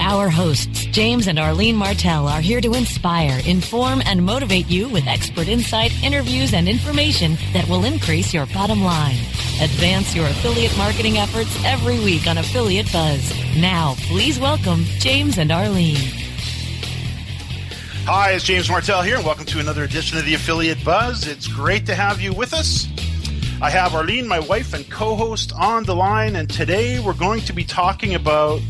Our hosts, James and Arlene Martell, are here to inspire, inform, and motivate you with expert insight, interviews, and information that will increase your bottom line. Advance your affiliate marketing efforts every week on Affiliate Buzz. Now, please welcome James and Arlene. Hi, it's James Martell here, and welcome to another edition of the Affiliate Buzz. It's great to have you with us. I have Arlene, my wife and co host, on the line, and today we're going to be talking about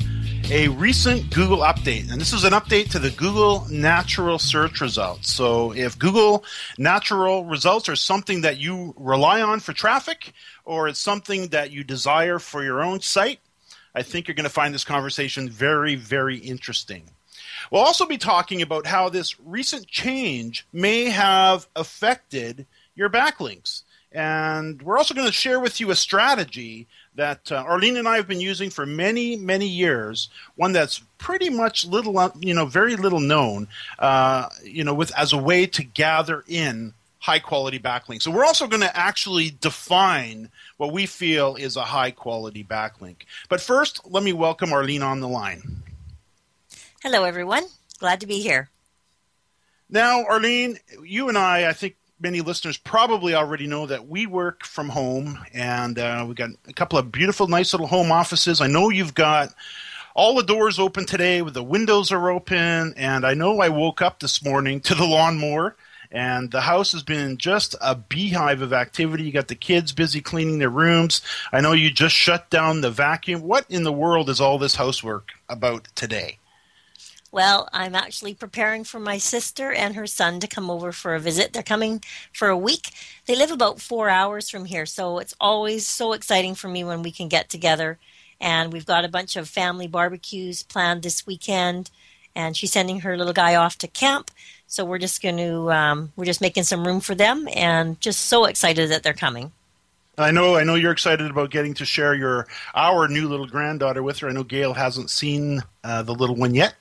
a recent Google update. And this is an update to the Google natural search results. So if Google natural results are something that you rely on for traffic or it's something that you desire for your own site, I think you're going to find this conversation very, very interesting. We'll also be talking about how this recent change may have affected your backlinks. And we're also going to share with you a strategy that uh, Arlene and I have been using for many, many years. One that's pretty much little, uh, you know, very little known, uh, you know, with as a way to gather in high quality backlinks. So we're also going to actually define what we feel is a high quality backlink. But first, let me welcome Arlene on the line. Hello, everyone. Glad to be here. Now, Arlene, you and I, I think many listeners probably already know that we work from home and uh, we got a couple of beautiful, nice little home offices. I know you've got all the doors open today, with the windows are open, and I know I woke up this morning to the lawnmower. And the house has been just a beehive of activity. You got the kids busy cleaning their rooms. I know you just shut down the vacuum. What in the world is all this housework about today? Well, I'm actually preparing for my sister and her son to come over for a visit. They're coming for a week. They live about four hours from here, so it's always so exciting for me when we can get together. And we've got a bunch of family barbecues planned this weekend. And she's sending her little guy off to camp, so we're just going to um, we're just making some room for them, and just so excited that they're coming. I know, I know you're excited about getting to share your our new little granddaughter with her. I know Gail hasn't seen uh, the little one yet.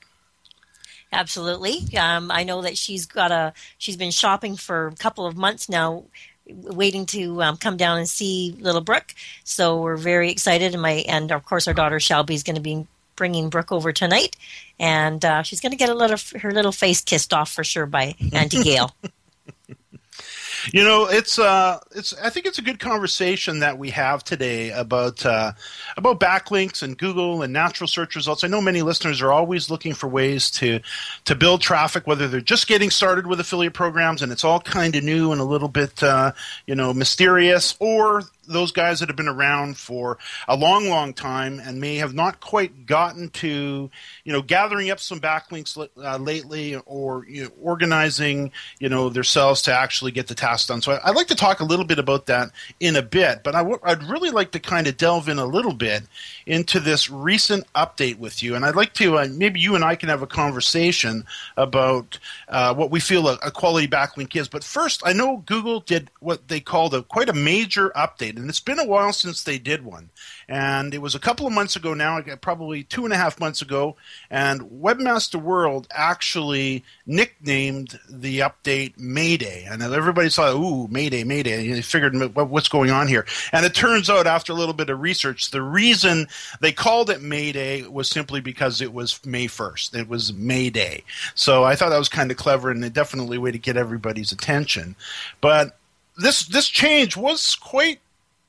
Absolutely. Um, I know that she's got a she's been shopping for a couple of months now, waiting to um, come down and see little Brooke. So we're very excited, and my and of course our daughter Shelby is going to be bringing Brooke over tonight, and uh, she's going to get a little her little face kissed off for sure by Auntie Gail. You know, it's uh, it's. I think it's a good conversation that we have today about uh, about backlinks and Google and natural search results. I know many listeners are always looking for ways to to build traffic, whether they're just getting started with affiliate programs and it's all kind of new and a little bit uh, you know mysterious, or those guys that have been around for a long, long time and may have not quite gotten to, you know, gathering up some backlinks uh, lately or you know, organizing, you know, themselves to actually get the task done. So I, would like to talk a little bit about that in a bit, but i w- I'd really like to kind of delve in a little bit into this recent update with you. And I'd like to, uh, maybe you and I can have a conversation about uh, what we feel a, a quality backlink is. But first, I know Google did what they called a quite a major update, and it's been a while since they did one. And it was a couple of months ago now, probably two and a half months ago, and Webmaster World actually nicknamed the update Mayday. And everybody saw, ooh, Mayday, Mayday. And they figured, what's going on here? And it turns out, after a little bit of research, the reason they called it Mayday was simply because it was May 1st. It was Mayday. So I thought that was kind of clever and definitely a way to get everybody's attention. But this this change was quite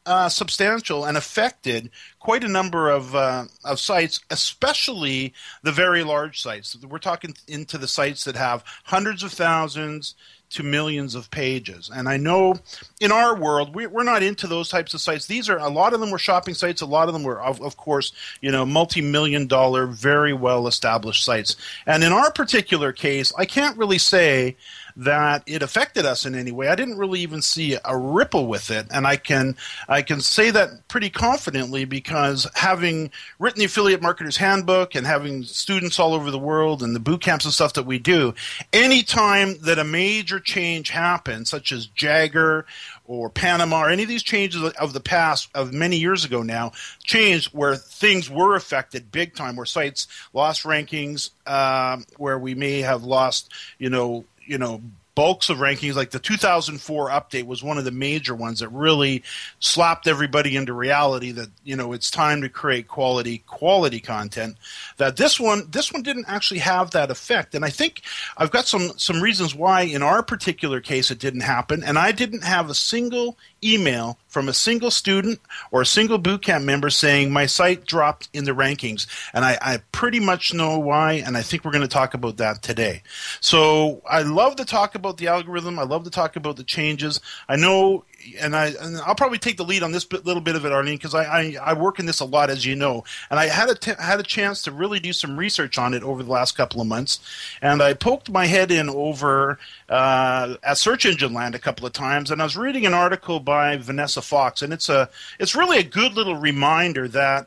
uh, substantial and affected quite a number of uh, of sites, especially the very large sites. We're talking into the sites that have hundreds of thousands to millions of pages. And I know in our world, we, are not into those types of sites. These are a lot of them were shopping sites. A lot of them were, of, of course, you know, multi-million dollar, very well established sites. And in our particular case, I can't really say that it affected us in any way. I didn't really even see a ripple with it, and I can I can say that pretty confidently because having written the affiliate marketers handbook and having students all over the world and the boot camps and stuff that we do, anytime that a major change happens, such as Jagger or Panama or any of these changes of the past of many years ago now changed where things were affected big time where sites lost rankings um, where we may have lost you know you know bulks of rankings like the 2004 update was one of the major ones that really slapped everybody into reality that you know it's time to create quality quality content. That this one this one didn't actually have that effect. And i think i've got some some reasons why in our particular case it didn't happen. And i didn't have a single email from a single student or a single bootcamp member saying my site dropped in the rankings. And I, I pretty much know why, and I think we're going to talk about that today. So I love to talk about the algorithm. I love to talk about the changes. I know and I and I'll probably take the lead on this bit, little bit of it, Arlene, because I, I, I work in this a lot, as you know, and I had a t- had a chance to really do some research on it over the last couple of months, and I poked my head in over uh, at Search Engine Land a couple of times, and I was reading an article by Vanessa Fox, and it's a it's really a good little reminder that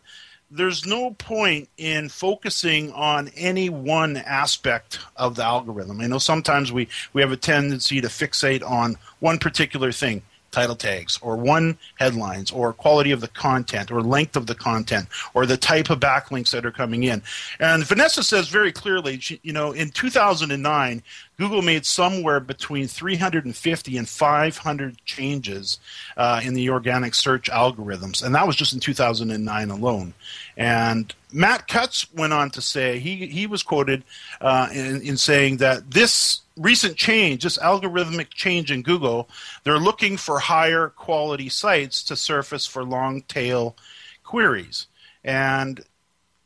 there's no point in focusing on any one aspect of the algorithm. I know sometimes we, we have a tendency to fixate on one particular thing title tags or one headlines or quality of the content or length of the content or the type of backlinks that are coming in. And Vanessa says very clearly, she, you know, in 2009, Google made somewhere between 350 and 500 changes uh, in the organic search algorithms, and that was just in 2009 alone. And Matt Cutts went on to say he he was quoted uh, in, in saying that this recent change, this algorithmic change in Google, they're looking for higher quality sites to surface for long tail queries. And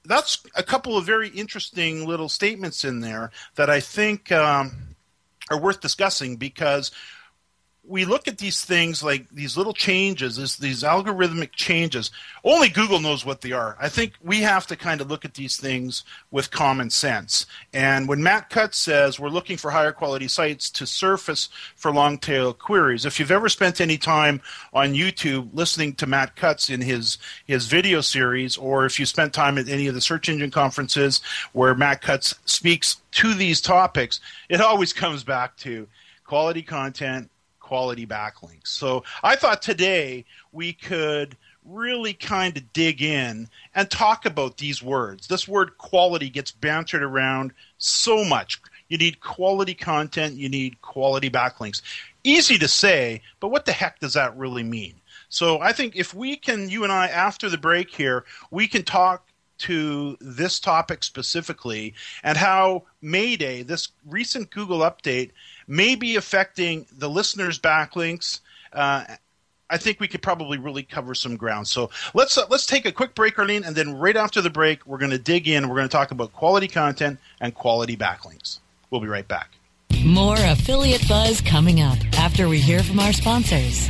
that's a couple of very interesting little statements in there that I think um, are worth discussing because we look at these things like these little changes, this, these algorithmic changes. Only Google knows what they are. I think we have to kind of look at these things with common sense. And when Matt Cutts says we're looking for higher quality sites to surface for long tail queries, if you've ever spent any time on YouTube listening to Matt Cutts in his his video series, or if you spent time at any of the search engine conferences where Matt Cutts speaks to these topics, it always comes back to quality content quality backlinks. So I thought today we could really kind of dig in and talk about these words. This word quality gets bantered around so much. You need quality content, you need quality backlinks. Easy to say, but what the heck does that really mean? So I think if we can, you and I, after the break here, we can talk to this topic specifically and how Mayday, this recent Google update, may be affecting the listeners' backlinks. Uh, I think we could probably really cover some ground. So let's uh, let's take a quick break, Arlene, and then right after the break, we're going to dig in. We're going to talk about quality content and quality backlinks. We'll be right back. More affiliate buzz coming up after we hear from our sponsors.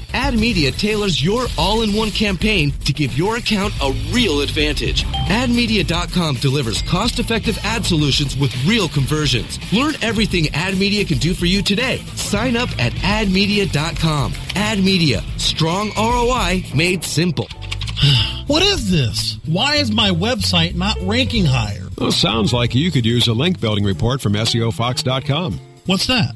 AdMedia tailors your all-in-one campaign to give your account a real advantage. AdMedia.com delivers cost-effective ad solutions with real conversions. Learn everything AdMedia can do for you today. Sign up at AdMedia.com. AdMedia, strong ROI made simple. What is this? Why is my website not ranking higher? Well, sounds like you could use a link building report from SEOFox.com. What's that?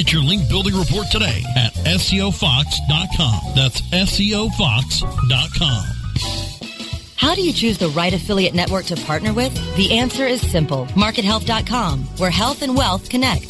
Get your link building report today at SEOFox.com. That's SEOFox.com. How do you choose the right affiliate network to partner with? The answer is simple. MarketHealth.com, where health and wealth connect.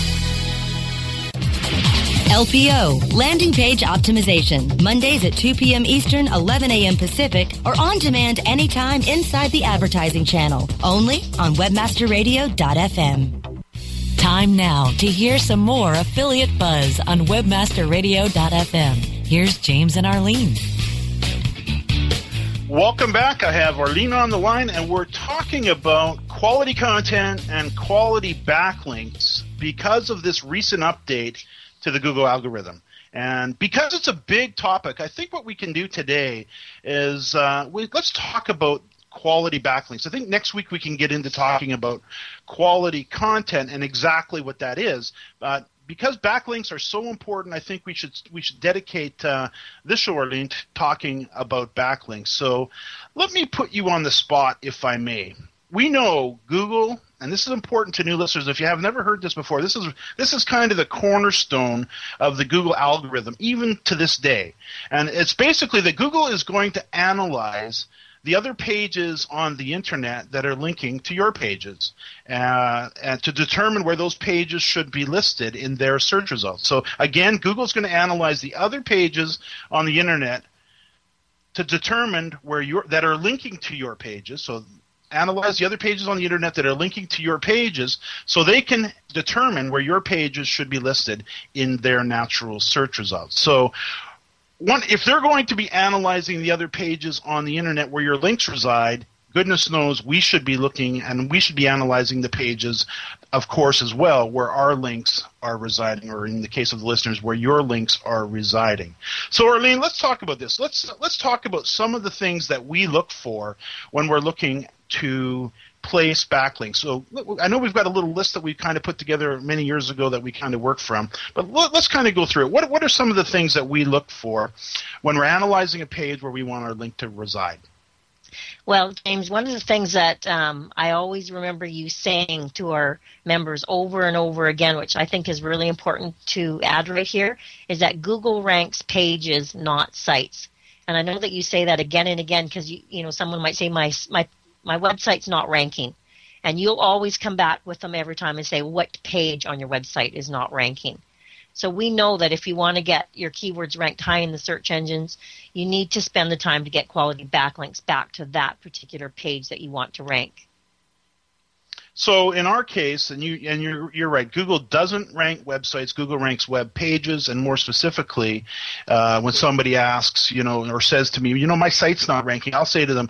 LPO, Landing Page Optimization, Mondays at 2 p.m. Eastern, 11 a.m. Pacific, or on demand anytime inside the advertising channel, only on webmasterradio.fm. Time now to hear some more affiliate buzz on webmasterradio.fm. Here's James and Arlene. Welcome back. I have Arlene on the line, and we're talking about quality content and quality backlinks because of this recent update to the Google algorithm. And because it's a big topic, I think what we can do today is uh, we, let's talk about quality backlinks. I think next week we can get into talking about quality content and exactly what that is. But because backlinks are so important, I think we should we should dedicate uh, this show, Arlene, to talking about backlinks. So let me put you on the spot, if I may. We know Google and this is important to new listeners. If you have never heard this before this is this is kind of the cornerstone of the google algorithm even to this day. And it's basically that google is going to analyze the other pages on the internet that are linking to your pages uh, and to determine where those pages should be listed in their search results. So again google's going to analyze the other pages on the internet to determine where your that are linking to your pages. So analyze the other pages on the internet that are linking to your pages so they can determine where your pages should be listed in their natural search results. So one, if they're going to be analyzing the other pages on the internet where your links reside, goodness knows we should be looking and we should be analyzing the pages, of course, as well, where our links are residing, or in the case of the listeners, where your links are residing. So, Arlene, let's talk about this. Let's let's talk about some of the things that we look for when we're looking to place backlinks. So I know we've got a little list that we kind of put together many years ago that we kind of work from, but let's kind of go through it. What, what are some of the things that we look for when we're analyzing a page where we want our link to reside? Well, James, one of the things that um, I always remember you saying to our members over and over again, which I think is really important to add right here, is that Google ranks pages, not sites. And I know that you say that again and again because you, you know, someone might say my my my website's not ranking. And you'll always come back with them every time and say, what page on your website is not ranking? So we know that if you want to get your keywords ranked high in the search engines, you need to spend the time to get quality backlinks back to that particular page that you want to rank. So in our case, and you and you're you're right. Google doesn't rank websites. Google ranks web pages, and more specifically, uh, when somebody asks, you know, or says to me, you know, my site's not ranking, I'll say to them,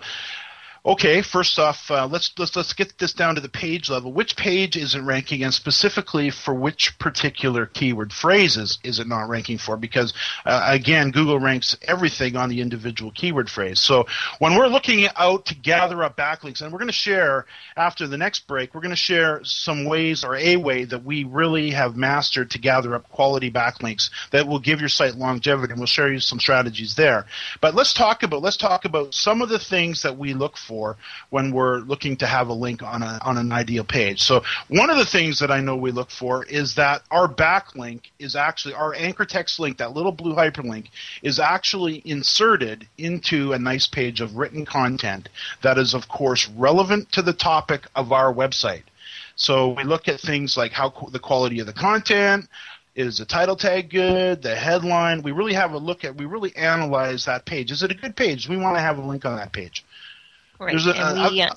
Okay, first off, uh, let's let's let's get this down to the page level. Which page is it ranking, and specifically for which particular keyword phrases is it not ranking for? Because uh, again, Google ranks everything on the individual keyword phrase. So when we're looking out to gather up backlinks, and we're going to share after the next break, we're going to share some ways or a way that we really have mastered to gather up quality backlinks that will give your site longevity, and we'll share you some strategies there. But let's talk about let's talk about some of the things that we look for for when we're looking to have a link on a on an ideal page. So one of the things that I know we look for is that our backlink is actually our anchor text link, that little blue hyperlink, is actually inserted into a nice page of written content that is of course relevant to the topic of our website. So we look at things like how the quality of the content, is the title tag good? The headline? We really have a look at. We really analyze that page. Is it a good page? We want to have a link on that page. Right. A, and we, uh,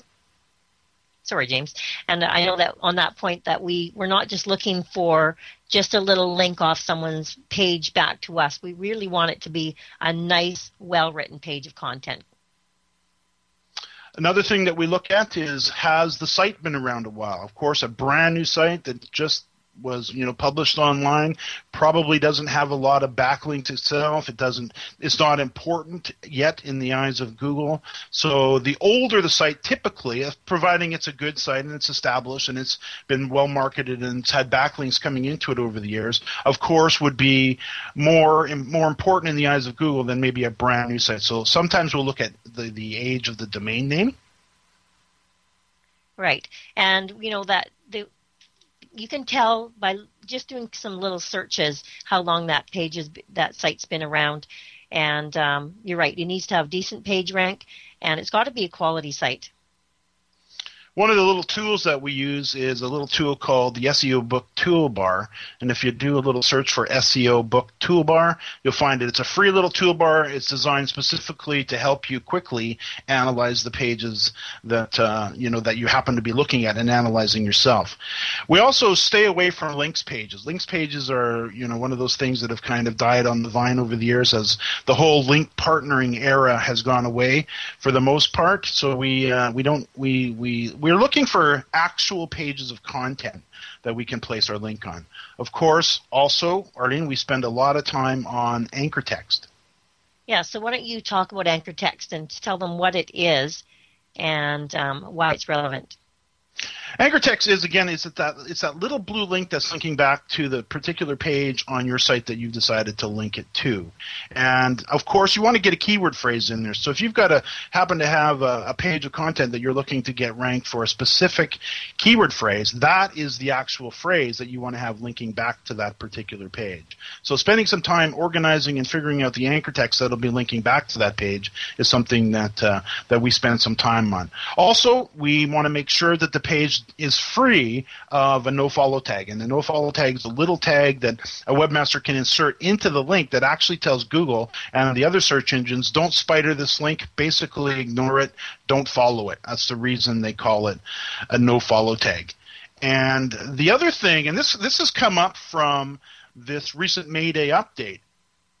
sorry, James. And I know that on that point that we we're not just looking for just a little link off someone's page back to us. We really want it to be a nice, well written page of content. Another thing that we look at is has the site been around a while? Of course, a brand new site that just was you know published online probably doesn't have a lot of backlinks itself. It doesn't it's not important yet in the eyes of google. So the older the site typically providing it's a good site and it's established and it's been well marketed and it's had backlinks coming into it over the years of course would be more more important in the eyes of google than maybe a brand new site. So sometimes we'll look at the the age of the domain name. Right, and you know that you can tell by just doing some little searches how long that page is that site's been around. And um, you're right, it needs to have decent page rank, and it's got to be a quality site. One of the little tools that we use is a little tool called the SEO Book Toolbar. And if you do a little search for SEO Book Toolbar, you'll find it. It's a free little toolbar. It's designed specifically to help you quickly analyze the pages that uh, you know that you happen to be looking at and analyzing yourself. We also stay away from links pages. Links pages are you know one of those things that have kind of died on the vine over the years as the whole link partnering era has gone away for the most part. So we uh, we don't we we we're looking for actual pages of content that we can place our link on. Of course, also, Arlene, we spend a lot of time on anchor text. Yeah, so why don't you talk about anchor text and tell them what it is and um, why it's relevant? Anchor text is again it's that it's that little blue link that's linking back to the particular page on your site that you've decided to link it to, and of course you want to get a keyword phrase in there. So if you've got a happen to have a, a page of content that you're looking to get ranked for a specific keyword phrase, that is the actual phrase that you want to have linking back to that particular page. So spending some time organizing and figuring out the anchor text that'll be linking back to that page is something that uh, that we spend some time on. Also, we want to make sure that the page is free of a no follow tag. And the no follow tag is a little tag that a webmaster can insert into the link that actually tells Google and the other search engines don't spider this link, basically ignore it, don't follow it. That's the reason they call it a no follow tag. And the other thing, and this this has come up from this recent Mayday update,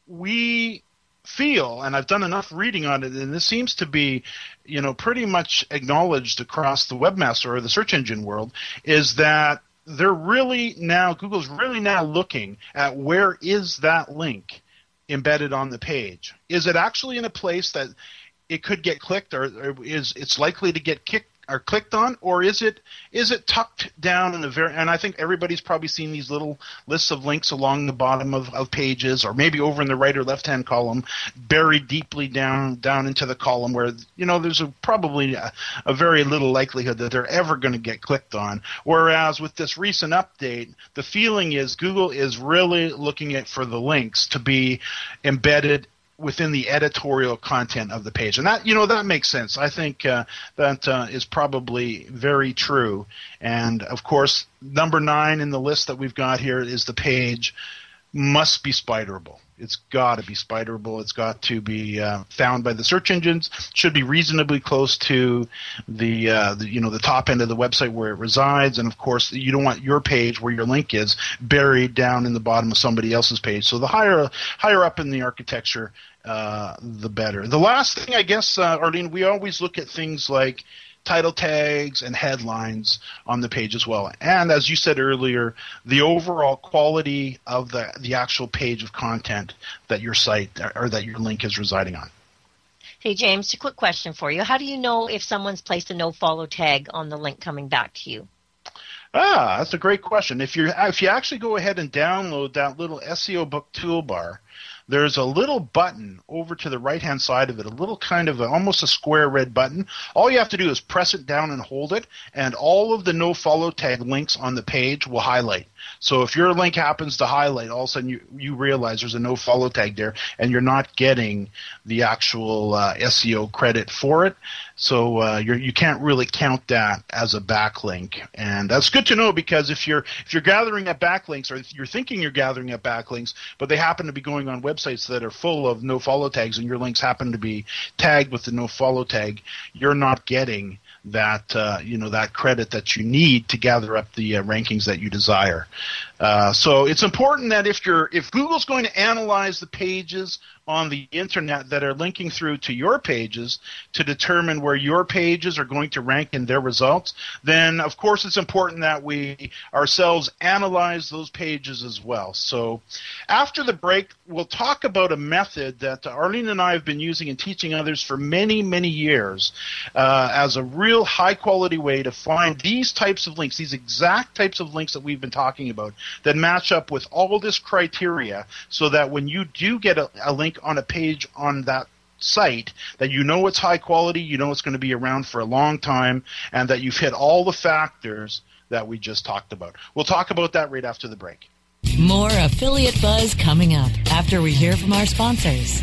we feel, and I've done enough reading on it, and this seems to be, you know, pretty much acknowledged across the webmaster or the search engine world, is that they're really now Google's really now looking at where is that link embedded on the page. Is it actually in a place that it could get clicked, or, is it's likely to get kicked are clicked on, or is it is it tucked down in the very? And I think everybody's probably seen these little lists of links along the bottom of, of pages, or maybe over in the right or left hand column, buried deeply down down into the column where you know there's a, probably a, a very little likelihood that they're ever going to get clicked on. Whereas with this recent update, the feeling is Google is really looking at for the links to be embedded within the editorial content of the page, and that you know that makes sense. I think uh, that uh, is probably very true. And of course, number nine in the list that we've got here is the page must be spiderable. It's got to be spiderable. It's got to be uh, found by the search engines. Should be reasonably close to the, uh, the, you know the top end of the website where it resides, and of course you don't want your page where your link is buried down in the bottom of somebody else's page. So the higher higher up in the architecture, uh, the better. The last thing, I guess, uh, Arlene, we always look at things like title tags and headlines on the page as well. And as you said earlier, the overall quality of the, the actual page of content that your site or that your link is residing on. Hey, James, a quick question for you. How do you know if someone's placed a no follow tag on the link coming back to you? Ah, that's a great question. If you if you actually go ahead and download that little SEO book toolbar, there's a little button over to the right hand side of it, a little kind of a, almost a square red button. All you have to do is press it down and hold it, and all of the no follow tag links on the page will highlight. So if your link happens to highlight, all of a sudden you, you realize there's a no follow tag there, and you're not getting the actual uh, SEO credit for it. So uh, you're, you can't really count that as a backlink, and that's good to know because if you're if you're gathering up backlinks or you're thinking you're gathering up backlinks, but they happen to be going on websites that are full of no follow tags, and your links happen to be tagged with the no follow tag, you're not getting that uh, you know that credit that you need to gather up the uh, rankings that you desire. Uh, so it's important that if you're if Google's going to analyze the pages on the internet that are linking through to your pages to determine where your pages are going to rank in their results, then of course it's important that we ourselves analyze those pages as well. So after the break, we'll talk about a method that Arlene and I have been using and teaching others for many, many years uh, as a real high quality way to find these types of links, these exact types of links that we've been talking about that match up with all this criteria so that when you do get a, a link on a page on that site that you know it's high quality, you know it's going to be around for a long time, and that you've hit all the factors that we just talked about. We'll talk about that right after the break. More affiliate buzz coming up after we hear from our sponsors.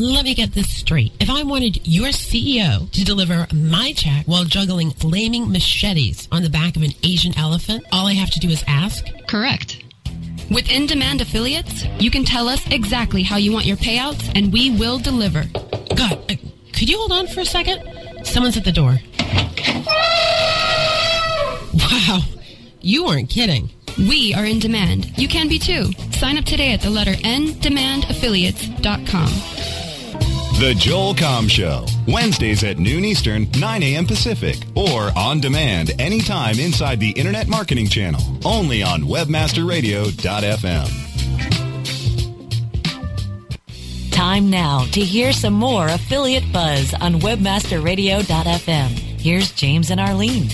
Let me get this straight. If I wanted your CEO to deliver my check while juggling flaming machetes on the back of an Asian elephant, all I have to do is ask? Correct. With in demand affiliates, you can tell us exactly how you want your payouts and we will deliver. God, uh, could you hold on for a second? Someone's at the door. Wow, you weren't kidding. We are in demand. You can be too. Sign up today at the letter N demandaffiliates.com. The Joel Comm Show, Wednesdays at noon Eastern, 9 a.m. Pacific, or on demand anytime inside the Internet Marketing Channel, only on WebmasterRadio.fm. Time now to hear some more affiliate buzz on WebmasterRadio.fm. Here's James and Arlene.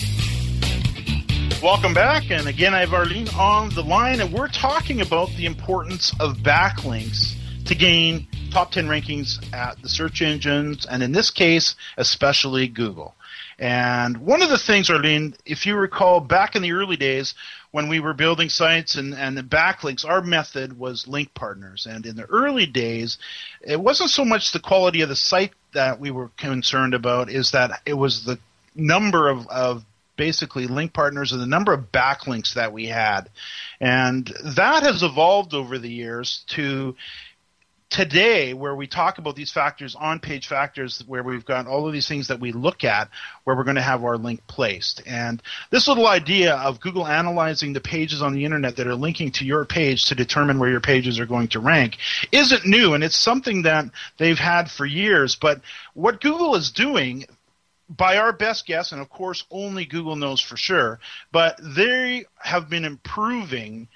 Welcome back, and again, I have Arlene on the line, and we're talking about the importance of backlinks to gain top 10 rankings at the search engines, and in this case, especially Google. And one of the things, Arlene, if you recall back in the early days when we were building sites and, and the backlinks, our method was link partners. And in the early days, it wasn't so much the quality of the site that we were concerned about, is that it was the number of, of basically link partners and the number of backlinks that we had. And that has evolved over the years to today where we talk about these factors on page factors where we've got all of these things that we look at where we're going to have our link placed. And this little idea of google analyzing the pages on the internet that are linking to your page to determine where your pages are going to rank isn't new and it's something that they've had for years. But what google is doing by our best guess, and of course only Google knows for sure, but they have been improving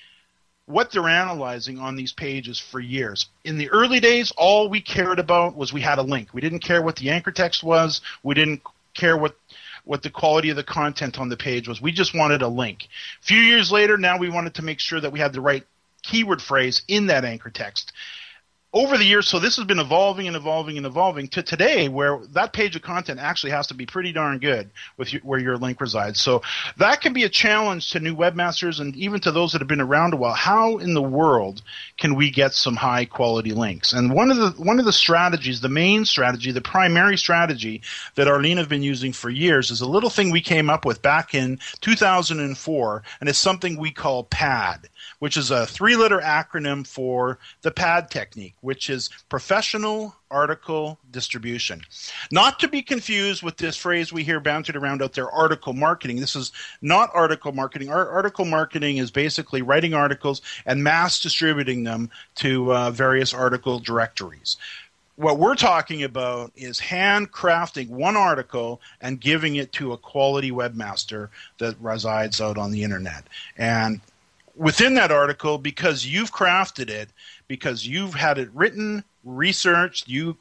what they're analyzing on these pages for years. In the early days, all we cared about was we had a link. We didn't care what the anchor text was. We didn't care what what the quality of the content on the page was. We just wanted a link. A few years later, now we wanted to make sure that we had the right keyword phrase in that anchor text over the years, so this has been evolving and evolving and evolving to today, where that page of content actually has to be pretty darn good with you, where your link resides. So that can be a challenge to new webmasters and even to those that have been around a while. How in the world can we get some high quality links? And one of the one of the strategies, the main strategy, the primary strategy that Arlene have been using for years is a little thing we came up with back in 2004, and it's something we call PAD which is a three letter acronym for the PAD technique, which is professional article distribution. Not to be confused with this phrase we hear bounded around out there, article marketing. This is not article marketing. Our article marketing is basically writing articles and mass distributing them to uh, various article directories what we're talking about is handcrafting one article and giving it to a quality webmaster that resides out on the internet. And within that article because you've crafted it, because you've had it written, researched, you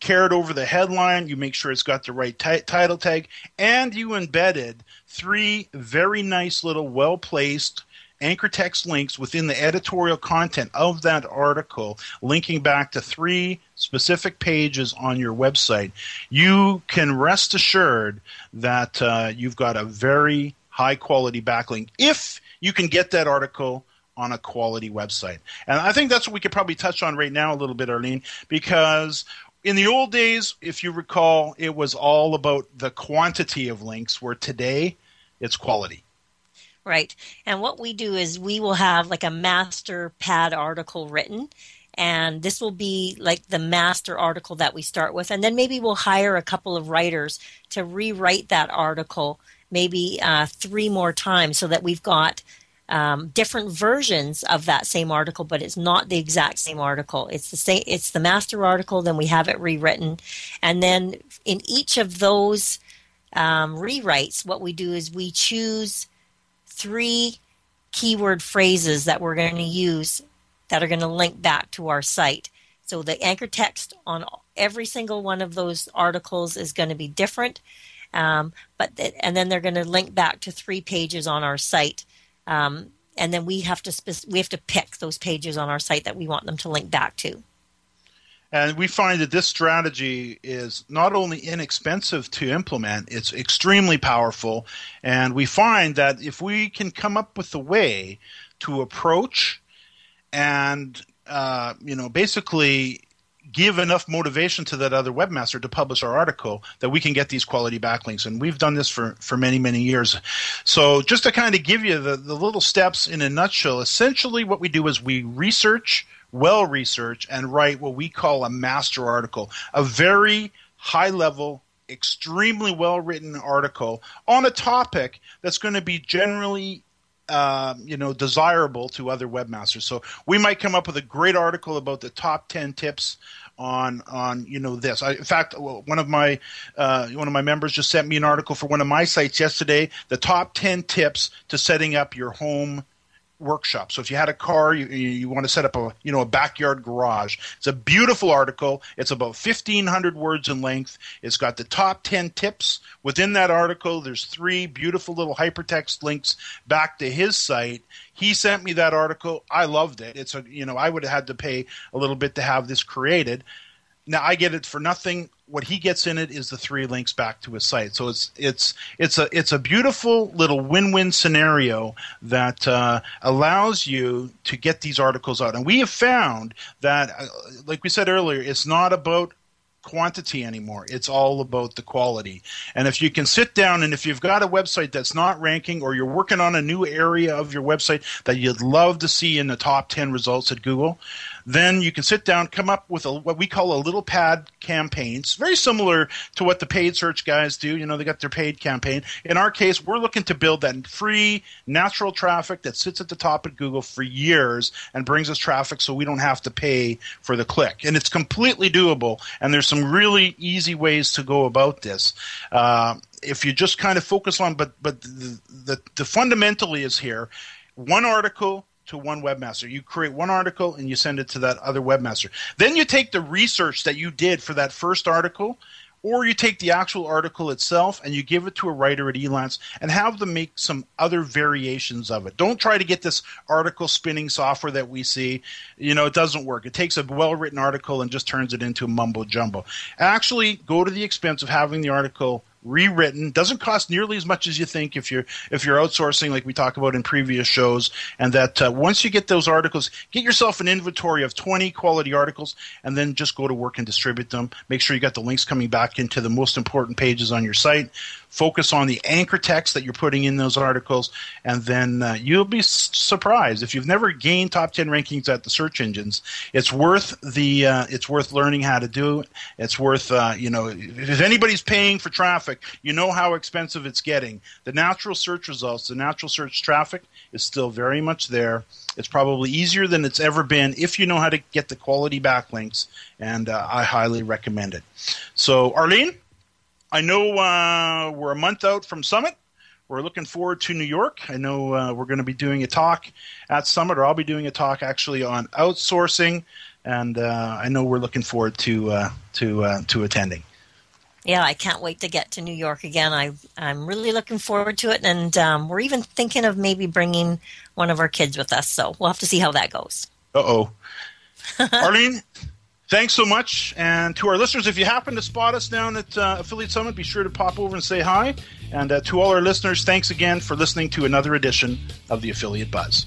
cared over the headline, you make sure it's got the right t- title tag, and you embedded three very nice little well placed anchor text links within the editorial content of that article, linking back to three specific pages on your website, you can rest assured that uh, you've got a very high quality backlink. If you can get that article on a quality website. And I think that's what we could probably touch on right now a little bit, Arlene, because in the old days, if you recall, it was all about the quantity of links, where today it's quality. Right. And what we do is we will have like a master pad article written. And this will be like the master article that we start with. And then maybe we'll hire a couple of writers to rewrite that article maybe uh, three more times so that we've got um, different versions of that same article, but it's not the exact same article. It's the same. It's the master article. Then we have it rewritten, and then in each of those um, rewrites, what we do is we choose three keyword phrases that we're going to use that are going to link back to our site. So the anchor text on every single one of those articles is going to be different. Um, but th- and then they're going to link back to three pages on our site. Um, and then we have to spe- we have to pick those pages on our site that we want them to link back to. And we find that this strategy is not only inexpensive to implement, it's extremely powerful. And we find that if we can come up with a way to approach and, uh, you know, basically give enough motivation to that other webmaster to publish our article that we can get these quality backlinks. And we've done this for, for many, many years. So just to kind of give you the, the little steps in a nutshell, essentially what we do is we research, well research, and write what we call a master article, a very high level extremely well written article on a topic that's going to be generally uh, you know desirable to other webmasters. So we might come up with a great article about the top ten tips on on you know this. I, in fact, one of my uh, one of my members just sent me an article for one of my sites yesterday. The top ten tips to setting up your home workshop. So if you had a car, you, you want to set up a you know a backyard garage. It's a beautiful article. It's about fifteen hundred words in length. It's got the top ten tips within that article. There's three beautiful little hypertext links back to his site. He sent me that article. I loved it. It's a you know I would have had to pay a little bit to have this created. Now I get it for nothing. What he gets in it is the three links back to his site. So it's it's it's a it's a beautiful little win-win scenario that uh, allows you to get these articles out. And we have found that, uh, like we said earlier, it's not about quantity anymore. It's all about the quality. And if you can sit down and if you've got a website that's not ranking or you're working on a new area of your website that you'd love to see in the top 10 results at Google, then you can sit down, come up with a, what we call a little pad campaign. It's very similar to what the paid search guys do. You know, they got their paid campaign. In our case, we're looking to build that free, natural traffic that sits at the top of Google for years and brings us traffic so we don't have to pay for the click. And it's completely doable. And there's some really easy ways to go about this. Uh, if you just kind of focus on, but but the, the, the fundamentally is here, one article to one webmaster. You create one article and you send it to that other webmaster. Then you take the research that you did for that first article, or you take the actual article itself and you give it to a writer at Elance and have them make some other variations of it. Don't try to get this article spinning software that we see. You know, it doesn't work. It takes a well written article and just turns it into a mumbo jumbo. Actually, go to the expense of having the article rewritten. Doesn't cost nearly as much as you think if you're if you're outsourcing like we talked about in previous shows and that uh, once you get those articles get yourself an inventory of 20 quality articles and then just go to work and distribute them. Make sure you got the links coming back into the most important pages on your site focus on the anchor text that you're putting in those articles, and then uh, you'll be surprised if you've never gained top ten rankings at the search engines. It's worth the uh, it's worth learning how to do. It's worth uh, you know if anybody's paying for traffic, you know how expensive it's getting. The natural search results, the natural search traffic is still very much there. It's probably easier than it's ever been if you know how to get the quality backlinks, and uh, I highly recommend it. So, Arlene. I know uh, we're a month out from Summit. We're looking forward to New York. I know uh, we're going to be doing a talk at Summit, or I'll be doing a talk actually on outsourcing, and uh, I know we're looking forward to uh, to uh, to attending. Yeah, I can't wait to get to New York again. I I'm really looking forward to it, and um, we're even thinking of maybe bringing one of our kids with us. So we'll have to see how that goes. Uh oh, Arlene thanks so much. And to our listeners, if you happen to spot us down at uh, Affiliate Summit, be sure to pop over and say hi. And uh, to all our listeners, thanks again for listening to another edition of the Affiliate Buzz.